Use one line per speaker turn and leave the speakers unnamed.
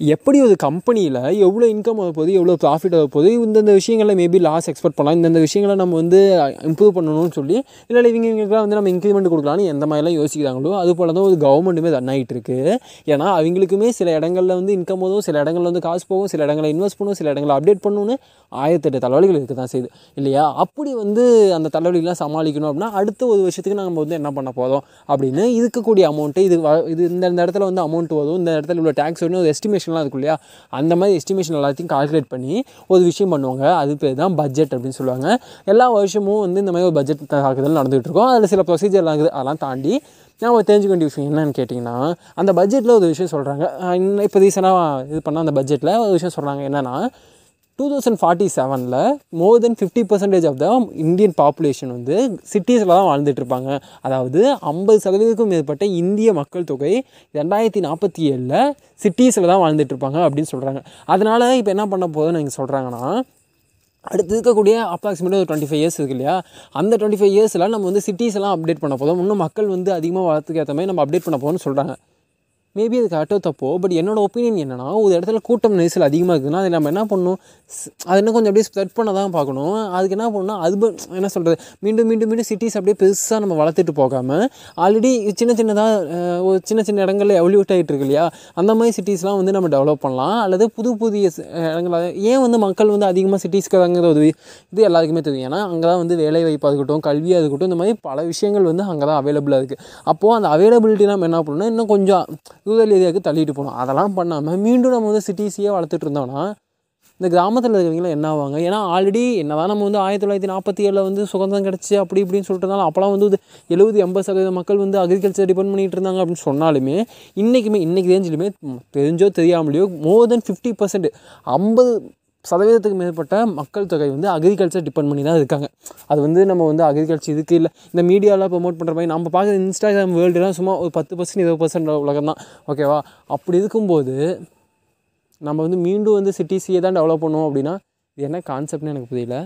எப்படி ஒரு கம்பெனியில் எவ்வளோ இன்கம் ஆக போகுது எவ்வளோ ப்ராஃபிட் ஆக போகுது இந்தந்த விஷயங்களில் மேபி லாஸ் எக்ஸ்பெக்ட் பண்ணலாம் இந்தந்த விஷயங்களை நம்ம வந்து இம்ப்ரூவ் பண்ணணும்னு சொல்லி இல்லை இவங்க இவங்களுக்குலாம் வந்து நம்ம இன்க்ரிமெண்ட் கொடுக்கலான்னு எந்த மாதிரிலாம் யோசிக்கிறாங்களோ அது போல தான் ஒரு கவர்மெண்ட்டுமே ரன் ஆகிட்டு ஏன்னா அவங்களுக்குமே சில இடங்களில் வந்து இன்கம் போதும் சில இடங்களில் வந்து காசு போகும் சில இடங்களில் இன்வெஸ்ட் பண்ணும் சில இடங்களில் அப்டேட் பண்ணணும்னு ஆயிரத்தெட்டு தலைவலிகள் இருக்க தான் செய்யுது. இல்லையா? அப்படி வந்து அந்த தலைவலிகள்லாம் சமாளிக்கணும் அப்படின்னா அடுத்த ஒரு வருஷத்துக்கு நம்ம வந்து என்ன பண்ண போகிறோம் அப்படின்னு இருக்கக்கூடிய அமௌண்ட்டு இது இது இந்த இடத்துல வந்து அமௌண்ட் வரும் இந்த இடத்துல இவ்வளோ டேக்ஸ் வேணும் ஒரு எஸ்டிமேஷன் எஸ்டிமேஷன்லாம் இருக்கும் இல்லையா? அந்த மாதிரி எஸ்டிமேஷன் எல்லாத்தையும் கால்குலேட் பண்ணி ஒரு விஷயம் பண்ணுவாங்க. அது பேர் தான் பட்ஜெட் அப்படின்னு சொல்லுவாங்க. எல்லா வருஷமும் வந்து இந்த மாதிரி ஒரு பட்ஜெட் தாக்குதல் நடந்துகிட்டு இருக்கும். அதில் சில ப்ரொசீஜர்லாம் இருக்குது. அதெல்லாம் தாண்டி நம்ம தெரிஞ்சுக்க வேண்டிய விஷயம் என்னன்னு கேட்டிங்கன்னா அந்த பட்ஜெட்டில் ஒரு விஷயம் சொல்கிறாங்க இன்னும் இப்போ ரீசெண்டாக இது பண்ணால் அந்த பட்ஜெட்டில் ஒரு விஷயம் சொல்கிறாங்க என்னென்னா டூ தௌசண்ட் ஃபார்ட்டி செவனில் more than fifty percentage of the Indian population வந்து சிட்டிஸில் தான் வாழ்ந்துட்டுருப்பாங்க. அதாவது ஐம்பது சதவீதத்துக்கும் மேற்பட்ட இந்திய மக்கள் தொகை ரெண்டாயிரத்தி நாற்பத்தி ஏழில் சிட்டிஸில் தான் வாழ்ந்துட்டுருப்பாங்க அப்படின்னு சொல்கிறாங்க அதனால் இப்போ என்ன பண்ண போகுதுன்னு நீங்கள் சொல்கிறாங்கன்னா அடுத்து இருக்கக்கூடிய அப்ராக்சிமேட்டாக ஒரு டுவெண்ட்டி ஃபைவ் இயர்ஸ் இருக்கு இல்லையா? அந்த டுவெண்ட்டி ஃபைவ் இயர்ஸில் நம்ம வந்து சிட்டிஸ் எல்லாம் அப்டேட் பண்ண போதும் இன்னும் மக்கள் வந்து அதிகமாக வளர்த்துக்கு ஏற்ற மாதிரி நம்ம அப்டேட் பண்ண போதும்னு சொல்கிறாங்க மேபி அது கரெக்டாக தப்போ பட் என்னோடய ஒப்பீனியன் என்னென்னா ஒரு இடத்துல கூட்டம் நெரிசல் அதிகமாக இருக்குதுன்னா அதை நம்ம என்ன பண்ணணும்? ஸ்- அது இன்னும் கொஞ்சம் அப்படியே ஸ்ப்ரெட் பண்ண தான் பார்க்கணும். அதுக்கு என்ன பண்ணணும்னா அது என்ன சொல்கிறது மீண்டும் மீண்டும் மீண்டும் சிட்டிஸ் அப்படியே பெருசாக நம்ம வளர்த்துட்டு போகாமல் ஆல்ரெடி சின்ன சின்னதாக ஒரு சின்ன சின்ன இடங்களில் எவல்யூட் ஆகிட்டு இருக்கு இல்லையா? அந்த மாதிரி சிட்டிஸ்லாம் வந்து நம்ம டெவலப் பண்ணலாம். அல்லது புது புதிய இடங்களாக ஏன் வந்து மக்கள் வந்து அதிகமாக சிட்டிஸ்க்கு தாங்கிறது ஒரு இது எல்லாருக்குமே தெரியும். ஏன்னா அங்கே தான் வந்து வேலை வாய்ப்பாக இருக்கட்டும் கல்வியாக இருக்கட்டும் இந்த மாதிரி பல விஷயங்கள் வந்து அங்கே தான் அவைலபிளாக இருக்குது அப்போது அந்த அவைலபிலிட்டி நம்ம என்ன பண்ணணும்னா இன்னும் கொஞ்சம் ரூரல் ஏரியாவுக்கு தள்ளிட்டு போகணும் அதெல்லாம் பண்ணாமல் மீண்டும் நம்ம வந்து சிட்டிஸையே வளர்த்துட்டு இருந்தோம்னா இந்த கிராமத்தில் இருக்கிறவங்களாம் என்ன ஆவாங்க? ஏன்னா ஆல்ரெடி என்னதான் நம்ம வந்து ஆயிரத்தி தொள்ளாயிரத்தி நாற்பத்தி ஏழில் வந்து சுதந்திரம் கிடச்சி அப்படி இப்படின்னு சொல்லிட்டு இருந்தாலும் அப்போலாம் வந்து எழுபது எண்பது சதவீத மக்கள் வந்து அக்ரிகல்ச்சர் டிபெண்ட் பண்ணிட்டு இருந்தாங்க அப்படின்னு சொன்னாலுமே இன்றைக்குமே இன்றைக்கி ரேஞ்சிலுமே தெரிஞ்சோ தெரியாமலையோ மோர் தென் ஃபிஃப்டி பர்சன்ட் ஐம்பது சதவீதத்துக்கு மேற்பட்ட மக்கள் தொகை வந்து அக்ரிகல்ச்சர் டிபெண்ட் பண்ணி தான் இருக்காங்க. அது வந்து நம்ம வந்து அக்ரிகல்ச்சர் இதுக்கு இல்லை. இந்த மீடியாலாம் ப்ரொமோட் பண்ணுற மாதிரி நம்ம பார்க்குற இன்ஸ்டாகிராம் வேர்ல்டுலாம் சும்மா ஒரு பத்து பர்சன்ட் இருபது பர்சன்ட் உலகம் தான். ஓகேவா அப்படி இருக்கும்போது நம்ம வந்து மீண்டும் வந்து சிட்டிஸையே தான் டெவலப் பண்ணுவோம் அப்படின்னா இது என்ன கான்செப்ட்னு எனக்கு புரியல.